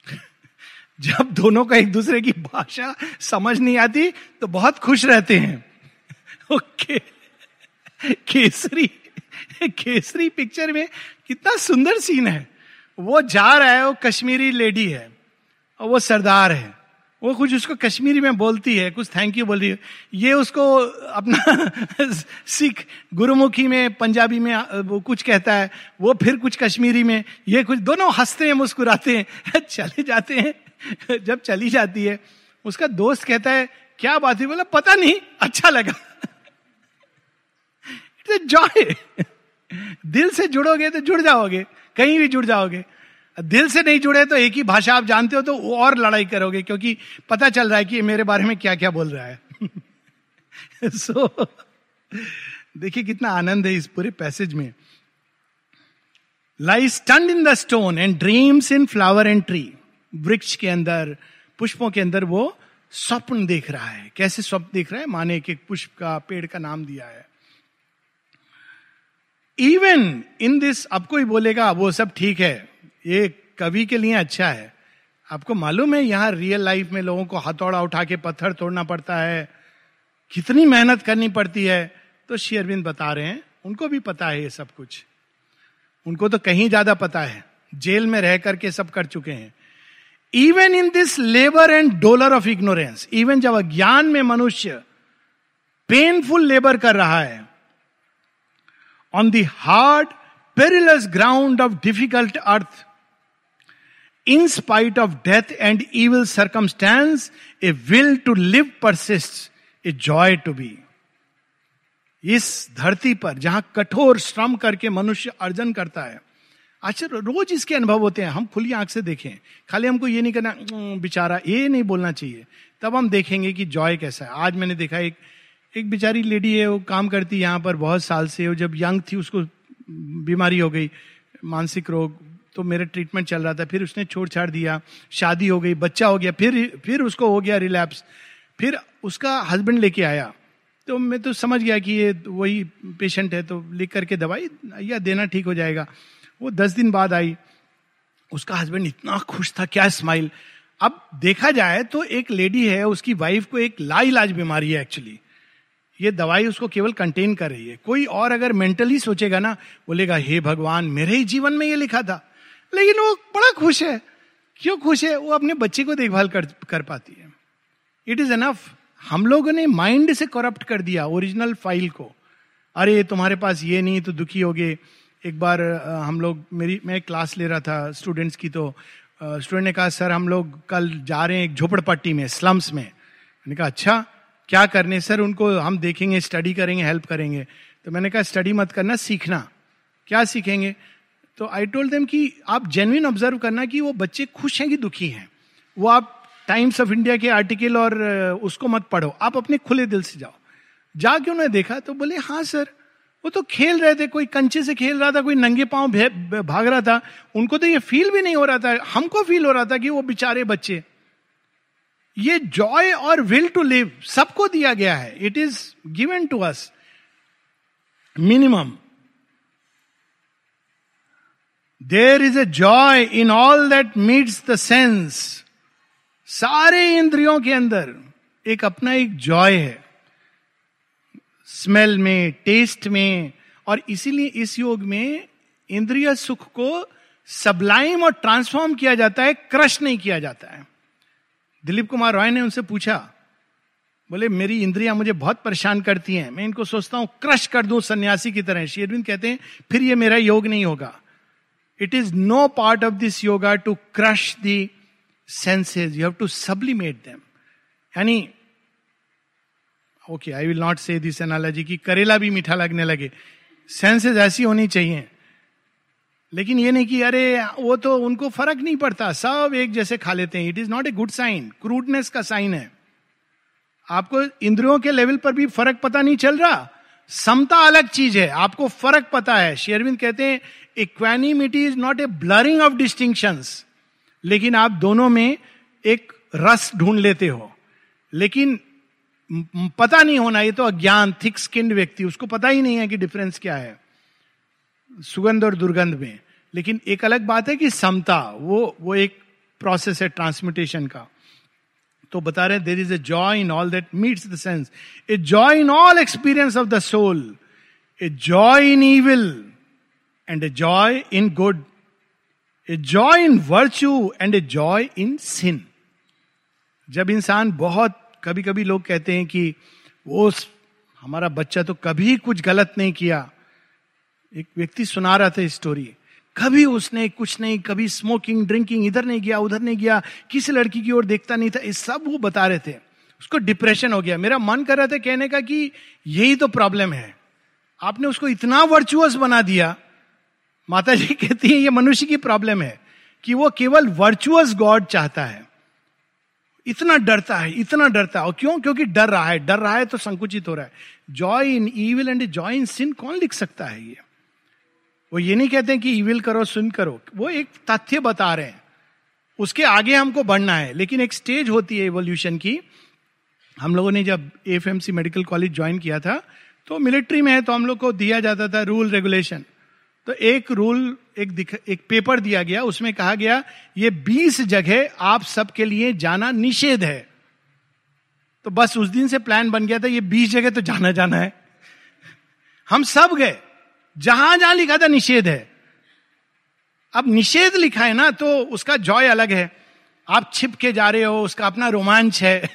जब दोनों का एक दूसरे की भाषा समझ नहीं आती तो बहुत खुश रहते हैं। ओके। केसरी केसरी पिक्चर में कितना सुंदर सीन है। वो जा रहा है, वो कश्मीरी लेडी है, और वो सरदार है। वो कुछ उसको कश्मीरी में बोलती है, कुछ थैंक यू बोल रही है। ये उसको अपना सिख गुरुमुखी में, पंजाबी में, वो कुछ कहता है, वो फिर कुछ कश्मीरी में, ये कुछ, दोनों हँसते हैं मुस्कुराते हैं, चले जाते हैं, जब चली जाती है, उसका दोस्त कहता है, क्या बात है बोला, पता नहीं अच्छा लगा। इट्स जॉय दिल से जुड़ोगे तो जुड़ जाओगे। कहीं भी जुड़ जाओगे। दिल से नहीं जुड़े तो एक ही भाषा आप जानते हो तो और लड़ाई करोगे क्योंकि पता चल रहा है कि मेरे बारे में क्या क्या बोल रहा है। सो so, देखिए कितना आनंद है इस पूरे पैसेज में। Lie stunned in the stone and dreams in flower and tree वृक्ष के अंदर पुष्पों के अंदर वो स्वप्न देख रहा है। कैसे स्वप्न देख रहा है? माने एक पुष्प का पेड़ का नाम दिया है। इवन इन दिस अब कोई बोलेगा, वो सब ठीक है। ये कवि के लिए अच्छा है। आपको मालूम है, यहाँ रियल लाइफ में लोगों को हथौड़ा उठा के पत्थर तोड़ना पड़ता है। कितनी मेहनत करनी पड़ती है। तो शेयरविंद बता रहे हैं, उनको भी पता है ये सब कुछ। उनको तो कहीं ज़्यादा पता है। जेल में रह करके सब कर चुके हैं। Even in this labour and dolour of ignorance even जब अज्ञान में मनुष्य पेनफुल लेबर कर रहा है on the hard perilous ground of difficult earth in spite of death and evil circumstance a will to live persist a joy to be इस धरती पर, जहाँ कठोर श्रम करके मनुष्य अर्जन करता है अच्छा रोज इसके अनुभव होते हैं। हम खुली आँख से देखें। खाली हमको ये नहीं करना बेचारा, ये नहीं बोलना चाहिए। तब हम देखेंगे कि जॉय कैसा है। आज मैंने देखा एक एक बेचारी लेडी है, वो काम करती यहाँ पर बहुत साल से, वो जब यंग थी उसको बीमारी हो गई, मानसिक रोग तो मेरा ट्रीटमेंट चल रहा था। फिर उसने छोड़ छाड़ दिया, शादी हो गई, बच्चा हो गया, फिर फिर उसको हो गया रिलैप्स। फिर उसका हस्बैंड लेके आया। तो मैं तो समझ गया कि ये वही पेशेंट है तो लिख करके दवाई या देना ठीक हो जाएगा। वो दस दिन बाद आई। उसका हस्बैंड इतना खुश था, क्या स्माइल अब देखा जाए तो एक लेडी है, उसकी वाइफ को एक लाइलाज बीमारी है एक्चुअली ये दवाई उसको केवल कंटेन कर रही है। कोई और अगर मेंटली सोचेगा ना बोलेगा हे भगवान मेरे ही जीवन में ये लिखा था। लेकिन वो बड़ा खुश है। क्यों खुश है? वो अपने बच्चे को देखभाल कर, कर पाती है। इट इज़ एनफ हम लोगों ने माइंड से करप्ट कर दिया ओरिजिनल फ़ाइल को। अरे तुम्हारे पास ये नहीं तो दुखी हो गए एक बार हम लोग मेरी मैं क्लास ले रहा था स्टूडेंट्स की तो स्टूडेंट ने कहा सर हम लोग कल जा रहे हैं एक झोपड़पट्टी में स्लम्स में। मैंने कहा अच्छा। क्या करने, सर, उनको हम देखेंगे स्टडी करेंगे हेल्प करेंगे। तो मैंने कहा स्टडी मत करना, सीखना। क्या सीखेंगे? तो आई टोल्ड देम कि आप जेन्युइन ऑब्ज़र्व करना कि वो बच्चे खुश हैं कि दुखी हैं। वो आप टाइम्स ऑफ़ इंडिया के आर्टिकल और उसको मत पढ़ो। आप अपने खुले दिल से जाओ। जाके उन्होंने देखा? तो बोले हाँ सर। वो तो खेल रहे थे, कोई कंचे से खेल रहा था, कोई नंगे पाँव भाग रहा था। उनको तो ये फील भी नहीं हो रहा था। हमको फील हो रहा था कि वो बेचारे बच्चे ये जॉय और विल टू लिव सबको दिया गया है. It is given to us minimum there is a joy in all that meets the sense सारे इंद्रियों के अंदर एक अपना एक जॉय है. स्मेल में टेस्ट में, और इसीलिए इस योग में इंद्रिय सुख को सबलाइम और ट्रांसफॉर्म किया जाता है क्रश नहीं किया जाता है. दिलीप कुमार रॉय ने उनसे पूछा, बोले, मेरी इंद्रियाँ मुझे बहुत परेशान करती हैं, मैं इनको सोचता हूँ, क्रश कर दूँ सन्यासी की तरह। शेरविंद कहते हैं, फिर ये मेरा योग नहीं होगा। It is no part of this yoga to crush the senses you have to sublimate them यानी okay I will not say this analogy कि करेला भी मीठा लगने लगे। सेंसेज ऐसी होनी चाहिए। लेकिन ये नहीं कि अरे, वो तो उनको फ़र्क नहीं पड़ता। सब एक जैसे खा लेते हैं। It is not a good sign crudeness का साइन है। आपको इंद्रियों के लेवल पर भी फ़र्क पता नहीं चल रहा। समता अलग चीज़ है। आपको फ़र्क पता है। शेरविंद कहते हैं equanimity is not A blurring of distinction लेकिन आप दोनों में एक रस ढूंढ लेते हो। लेकिन पता नहीं होना। ये तो अज्ञान थिक स्किन्ड व्यक्ति, उसको पता ही नहीं है कि डिफरेंस क्या है। सुगंध और दुर्गंध में। लेकिन एक अलग बात है कि समता, वो वो एक प्रोसेस है ट्रांसमिटेशन का। तो बता रहे there is a joy in all that meets the sense a joy in all experience of the soul a joy in evil and a joy in good a joy in virtue and a joy in sin जब इंसान बहुत कभी कभी लोग कहते हैं कि वो हमारा बच्चा तो कभी कुछ गलत नहीं किया। एक व्यक्ति सुना रहा था स्टोरी कभी उसने कुछ नहीं, कभी स्मोकिंग ड्रिंकिंग इधर नहीं गया, उधर नहीं गया, किसी लड़की की ओर देखता नहीं था, ये सब वो बता रहे थे। उसको डिप्रेशन हो गया। मेरा मन कर रहा था कहने का कि यही तो प्रॉब्लम है। आपने उसको इतना वर्चुअस बना दिया। माता जी कहती है, ये मनुष्य की प्रॉब्लम है कि वो केवल वर्चुअस गॉड चाहता है। इतना डरता है, इतना डरता है। और क्यों? क्योंकि डर रहा है। डर रहा है तो संकुचित हो रहा है। Joy in evil and joy in sin कौन लिख सकता है ये? वो ये नहीं कहते कि ईविल करो सुन करो। वो एक तथ्य बता रहे हैं। उसके आगे हमको बढ़ना है। लेकिन एक स्टेज होती है एवोल्यूशन की। हम लोगों ने जब एफ़ मेडिकल कॉलेज ज्वाइन किया था तो मिलिट्री में है तो हम लोग को दिया जाता था रूल रेगुलेशन तो एक रूल एक दिख, एक पेपर दिया गया। उसमें कहा गया ये बीस जगह आप सबके लिए जाना निषेध है। तो बस उस दिन से प्लान बन गया था ये बीस जगह तो जाना जाना है। हम सब गए। जहाँ जहाँ लिखा था निषेध है। अब निषेध लिखा है ना तो उसका जॉय अलग है। आप छिप के जा रहे हो, उसका अपना रोमांच है।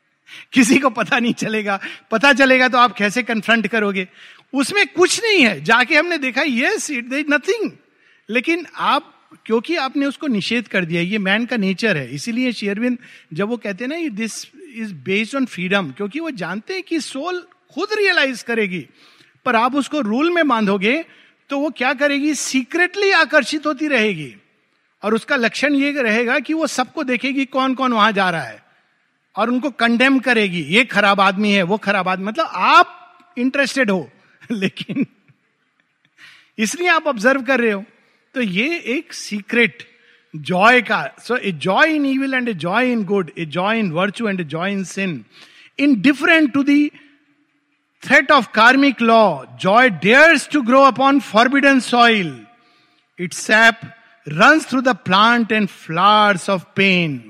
किसी को पता नहीं चलेगा। पता चलेगा तो आप कैसे कन्फ्रंट करोगे? उसमें कुछ नहीं है। जाके हमने देखा यस इट दे नथिंग लेकिन आप, क्योंकि आपने उसको निषेध कर दिया, ये मैन का नेचर है। इसीलिए शेयरविंद जब वो कहते हैं ना this is based on freedom क्योंकि वो जानते हैं कि सोल खुद रियलाइज़ करेगी। पर आप उसको रूल में बांधोगे तो वो क्या करेगी? सीक्रेटली आकर्षित होती रहेगी। और उसका लक्षण ये रहेगा कि वो सबको देखेगी कौन कौन वहाँ जा रहा है। और उनको कंडेम करेगी, ये खराब आदमी है, वो खराब आदमी। मतलब आप इंटरेस्टेड हो, लेकिन इसलिए आप ऑब्ज़र्व कर रहे हो। तो ये एक सीक्रेट जॉय का so a joy in evil and a joy in good a joy in virtue and a joy in sin indifferent to the threat of karmic law, joy dares to grow upon forbidden soil. Its sap runs through the plant and flowers of pain.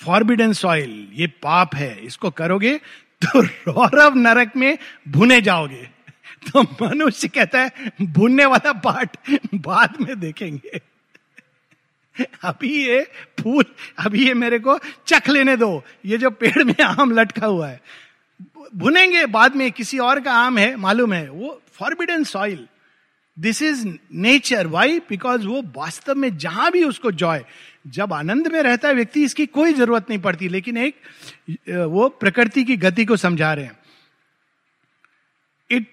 Forbidden soil ये पाप है इसको करोगे तो रौरव नरक में भुने जाओगे तो मनुष्य कहता है भुनने वाला पार्ट बाद में देखेंगे अभी ये फूल अभी ये मेरे को चख लेने दो ये जो पेड़ में आम लटका हुआ है भुनेंगे बाद में किसी और का आम है, मालूम है, वो forbidden soil this is nature why because वो वास्तव में जहाँ भी उसको जॉय जब आनंद में रहता है व्यक्ति, इसकी कोई ज़रूरत नहीं पड़ती, लेकिन एक वो प्रकृति की गति को समझा रहे हैं। It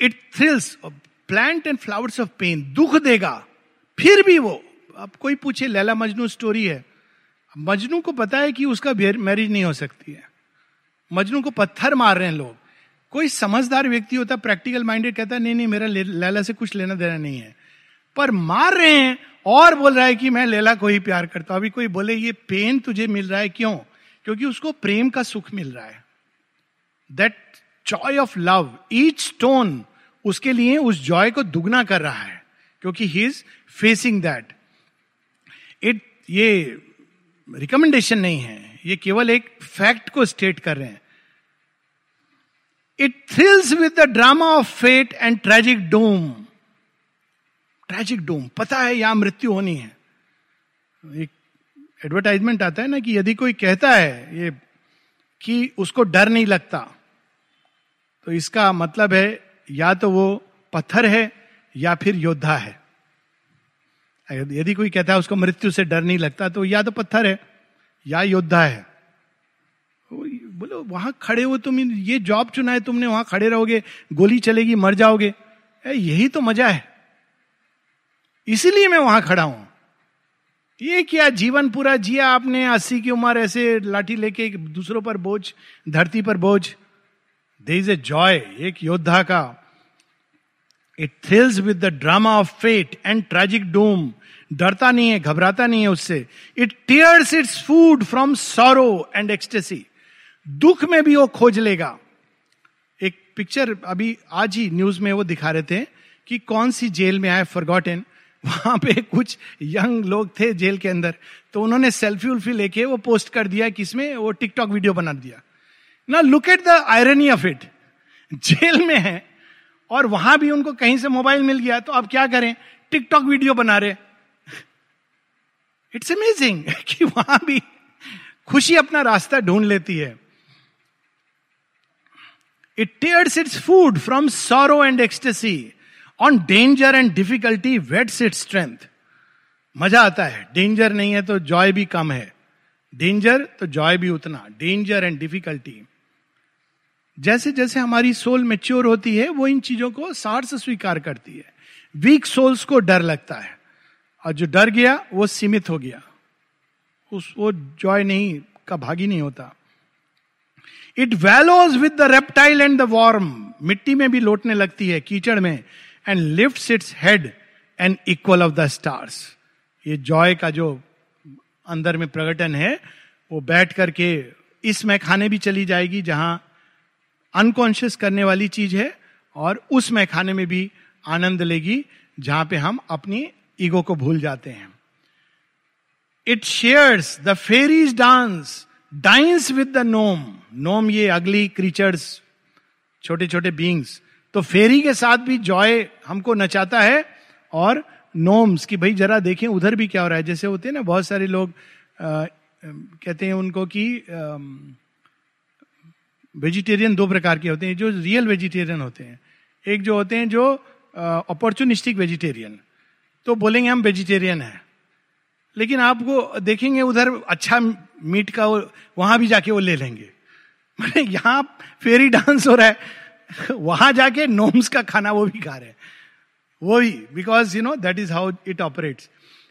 it thrills plant and flowers of pain दुख देगा, फिर भी वो, अब कोई पूछे, लैला मजनू स्टोरी है। मजनू को पता है कि उसका मैरिज नहीं हो सकती है। मजनू को पत्थर मार रहे हैं लोग। कोई समझदार व्यक्ति होता प्रैक्टिकल माइंडेड कहता, नहीं नहीं, मेरा लैला से कुछ लेना देना नहीं है। पर मार रहे हैं और बोल रहा है कि मैं लैला को ही प्यार करता हूँ। अभी कोई बोले, ये पेन तुझे मिल रहा है क्यों? क्योंकि उसको प्रेम का सुख मिल रहा है। That joy of love each stone उसके लिए उस जॉय को दुगना कर रहा है, क्योंकि he is facing that it ये रिकमेंडेशन नहीं है। ये केवल एक फैक्ट को स्टेट कर रहे हैं। It thrills with the drama of fate and tragic doom tragic doom पता है यहाँ मृत्यु होनी है। एक एडवर्टाइजमेंट आता है ना कि यदि कोई कहता है ये कि उसको डर नहीं लगता तो इसका मतलब है या तो वो पत्थर है या फिर योद्धा है। यदि कोई कहता है उसको मृत्यु से डर नहीं लगता तो या तो पत्थर है। या योद्धा है। बोलो, वहाँ खड़े हो तुम, ये जॉब चुना है तुमने, वहाँ खड़े रहोगे, गोली चलेगी, मर जाओगे। यही तो मज़ा है। इसीलिए मैं वहाँ खड़ा हूँ। ये क्या जीवन पूरा जिया आपने, अस्सी की उम्र, ऐसे लाठी लेके दूसरों पर बोझ, धरती पर बोझ। दे इज़ ए जॉय एक योद्धा का। It thrills with the drama of fate and tragic doom डरता नहीं है, घबराता नहीं है उससे। It tears its food from sorrow and ecstasy दुख में भी वो खोज लेगा। एक पिक्चर अभी आज ही न्यूज़ में वो दिखा रहे थे कि कौन सी जेल में आए फॉरगॉटन वहाँ पे कुछ यंग लोग थे जेल के अंदर। तो उन्होंने सेल्फी उल्फी लेके वो पोस्ट कर दिया किसमें वो टिकटॉक वीडियो बना दिया। ना look at the irony of it jail में है और वहाँ भी उनको कहीं से मोबाइल मिल गया तो अब क्या करें? टिकटॉक वीडियो बना रहे। इट्स अमेजिंग कि वहाँ भी खुशी अपना रास्ता ढूंढ लेती है। It tears its food from sorrow and ecstasy on danger and difficulty whets its strength मज़ा आता है। डेंजर नहीं है तो जॉय भी कम है। डेंजर तो जॉय भी उतना। डेंजर एंड डिफिकल्टी जैसे जैसे हमारी सोल मेच्योर होती है, वो इन चीज़ों को सार से स्वीकार करती है। वीक सोल्स को डर लगता है। और जो डर गया, वो सीमित हो गया। उस, वो जॉय नहीं, का भागी नहीं होता। It wallows with the reptile and the worm मिट्टी में भी लौटने लगती है कीचड़ में and lift its head and equal of the stars ये जॉय का जो अंदर में प्रकटन है, वो बैठ करके इस मैखाने भी चली जाएगी जहाँ अनकॉन्शियस करने वाली चीज़ है और उस मैखाने में भी आनंद लेगी जहाँ पे हम अपनी ईगो को भूल जाते हैं। It shares the fairies dance dance with the gnome gnome ये अगली क्रीचर्स छोटे छोटे बींग्स तो फेरी के साथ भी जॉय हमको नचाता है और नोम्स की भाई जरा देखें उधर भी क्या हो रहा है। जैसे होते हैं ना बहुत सारे लोग आ, कहते हैं उनको कि वेजिटेरियन दो प्रकार के होते हैं। जो रियल वेजिटेरियन होते हैं। एक जो होते हैं जो अपॉर्चुनिस्टिक वेजिटेरियन तो बोलेंगे हम वेजिटेरियन है। लेकिन आपको देखेंगे उधर अच्छा मीट का वहाँ भी जाके वो ले लेंगे। मैंने यहाँ फेरी डांस हो रहा है। वहाँ जाके नोम्स का खाना वो भी खा रहे हैं। वो भी because you know that is how it operates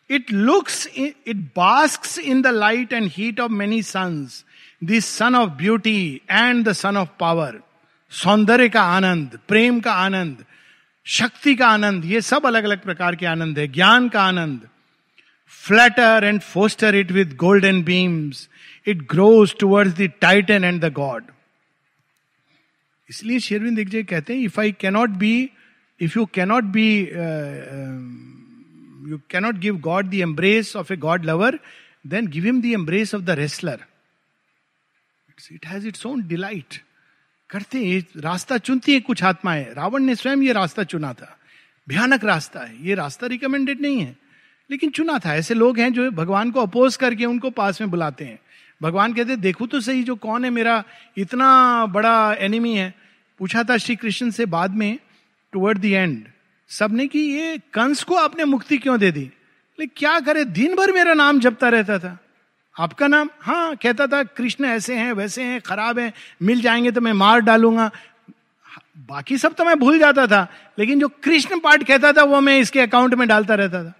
it looks it basks in the light and heat of many suns this sun of beauty and the sun of power सौंदर्य का आनंद, प्रेम का आनंद शक्ति का आनंद, ये सब अलग अलग प्रकार के आनंद है। ज्ञान का आनंद। Flatter and poster it with golden beams it grows towards the Titan and the God इसलिए शेरविंद दिग्जय कहते हैं if I cannot be if you cannot be you cannot give God the embrace of a god lover then give him the embrace of the wrestler it has its own delight करते हैं रास्ता चुनती है कुछ आत्माएँ। रावण ने स्वयं ये रास्ता चुना था। भयानक रास्ता है। ये रास्ता रिकमेंडेड नहीं है। लेकिन चुना था। ऐसे लोग हैं जो भगवान को अपोज करके उनको पास में बुलाते हैं। भगवान कहते देखो तो सही जो कौन है मेरा इतना बड़ा एनिमी है। पूछा था श्री कृष्ण से बाद में टुवर्ड द एंड सबने कि, ये कंस को आपने मुक्ति क्यों दे दी? लेकिन क्या करे? दिन भर मेरा नाम जपता रहता था। आपका नाम? हाँ कहता था, कृष्ण ऐसे हैं, वैसे हैं, खराब हैं, मिल जाएँगे तो मैं मार डालूँगा। बाकी सब तो मैं भूल जाता था, लेकिन जो कृष्ण पाठ कहता था, वो मैं इसके अकाउंट में डालता रहता था।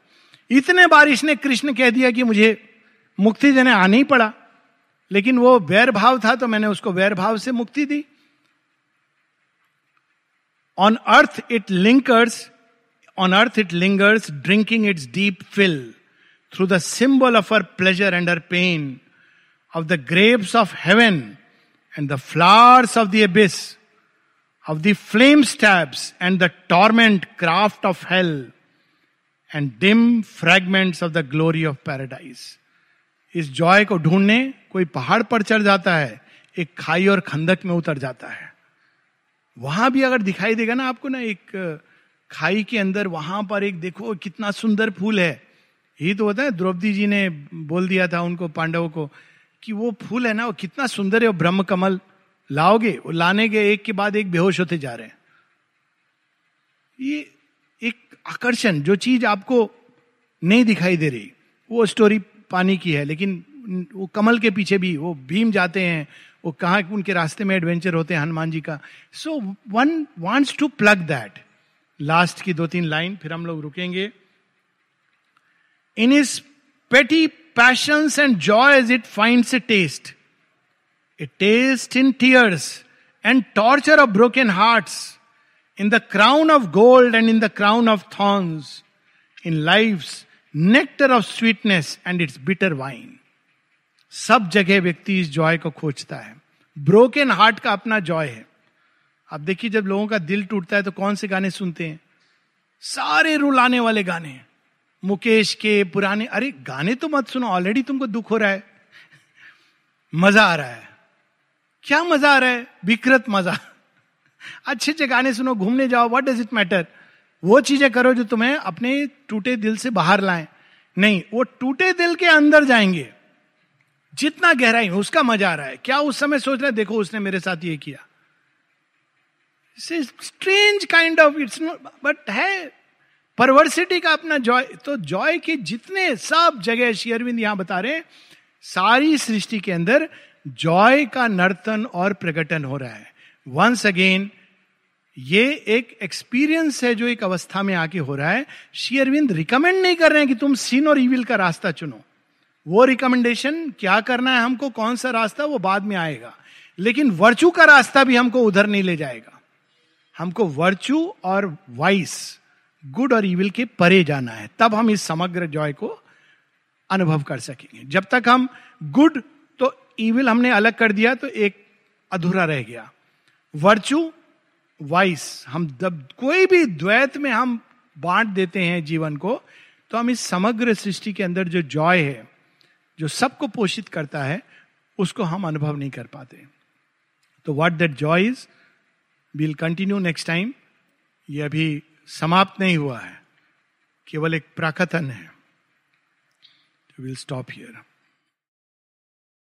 इतने बार इसने कृष्ण कह दिया कि मुझे मुक्ति देने आना ही पड़ा, लेकिन वो वैर भाव था तो मैंने उसको वैर भाव से मुक्ति दी। On earth it lingers on earth it lingers drinking its deep fill through the symbol of her pleasure and her pain of the graves of heaven and the flowers of the abyss of the flame stabs and the torment craft of hell, and dim fragments of the glory of paradise. इस joy को ढूँढने कोई पहाड़ पर चढ़ जाता है, एक खाई और खंदक में उतर जाता है वहाँ भी अगर दिखाई देगा ना आपको ना, एक खाई के अंदर वहाँ पर एक देखो कितना सुंदर फूल है यही तो होता है, द्रौपदी जी ने बोल दिया था उनको, पांडवों को, कि वो फूल है ना, वो कितना सुंदर है, वो ब्रह्म कमल लाओगे, वो लाने के एक के बाद एक बेहोश होते जा रहे हैं। ये एक आकर्षण, जो चीज़ आपको नहीं दिखाई दे रही, वो स्टोरी पानी की है, लेकिन वो कमल के पीछे भी, वो भीम जाते हैं, वो कहा उनके रास्ते में एडवेंचर होते हैं हनुमान जी का। So one wants to plug that last की दो तीन लाइन फिर हम लोग रुकेंगे। In his petty passions and joy it finds a taste a taste in tears and torture of broken hearts in the crown of gold and in the crown of thorns in life nectar of sweetness and its bitter wine सब जगह व्यक्ति इस joy को खोजता है। Broken heart का अपना Joy है। आप देखिए, जब लोगों का दिल टूटता है तो कौन से गाने सुनते हैं? सारे रुलाने वाले गाने। मुकेश के पुराने, अरे गाने तो मत सुनो ऑलरेडी तुमको दुख हो रहा है। मज़ा आ रहा है। क्या मज़ा आ रहा है? विकृत मज़ा। अच्छे अच्छे गाने सुनो, घूमने जाओ व्हाट डज इट मैटर वो चीज़ें करो जो तुम्हें अपने टूटे दिल से बाहर लाए। नहीं, वो टूटे दिल के अंदर जाएँगे। जितना गहराई उसका मज़ा आ रहा है। क्या उस समय सोच रहे देखो, उसने मेरे साथ ये किया। Strange kind of its but है परवर्सिटी का अपना जॉय तो जॉय के जितने सब जगह शेयरविंद यहाँ बता रहे सारी सृष्टि के अंदर जॉय का नर्तन और प्रकटन हो रहा है। वंस अगेन ये एक एक्सपीरियंस है जो एक अवस्था में आके हो रहा है। शेयरविंद रिकमेंड नहीं कर रहे हैं कि तुम सीन और इविल का रास्ता चुनो। वो रिकमेंडेशन क्या करना है हमको, कौन सा रास्ता, वो बाद में आएगा। लेकिन वर्चू का रास्ता भी हमको उधर नहीं ले जाएगा। हमको वर्चू और वाइस गुड और इविल के परे जाना है, तब हम इस समग्र जॉय को अनुभव कर सकेंगे। जब तक हम गुड तो इविल हमने अलग कर दिया तो एक अधूरा रह गया। वर्चू, वाइस, हम जब कोई भी द्वैत में हम बांट देते हैं जीवन को तो हम इस समग्र सृष्टि के अंदर जो जॉय है, जो सबको पोषित करता है, उसको हम अनुभव नहीं कर पाते। तो what that joy is will continue next time ये अभी समाप्त नहीं हुआ है। केवल एक प्राकथन है। Will stop here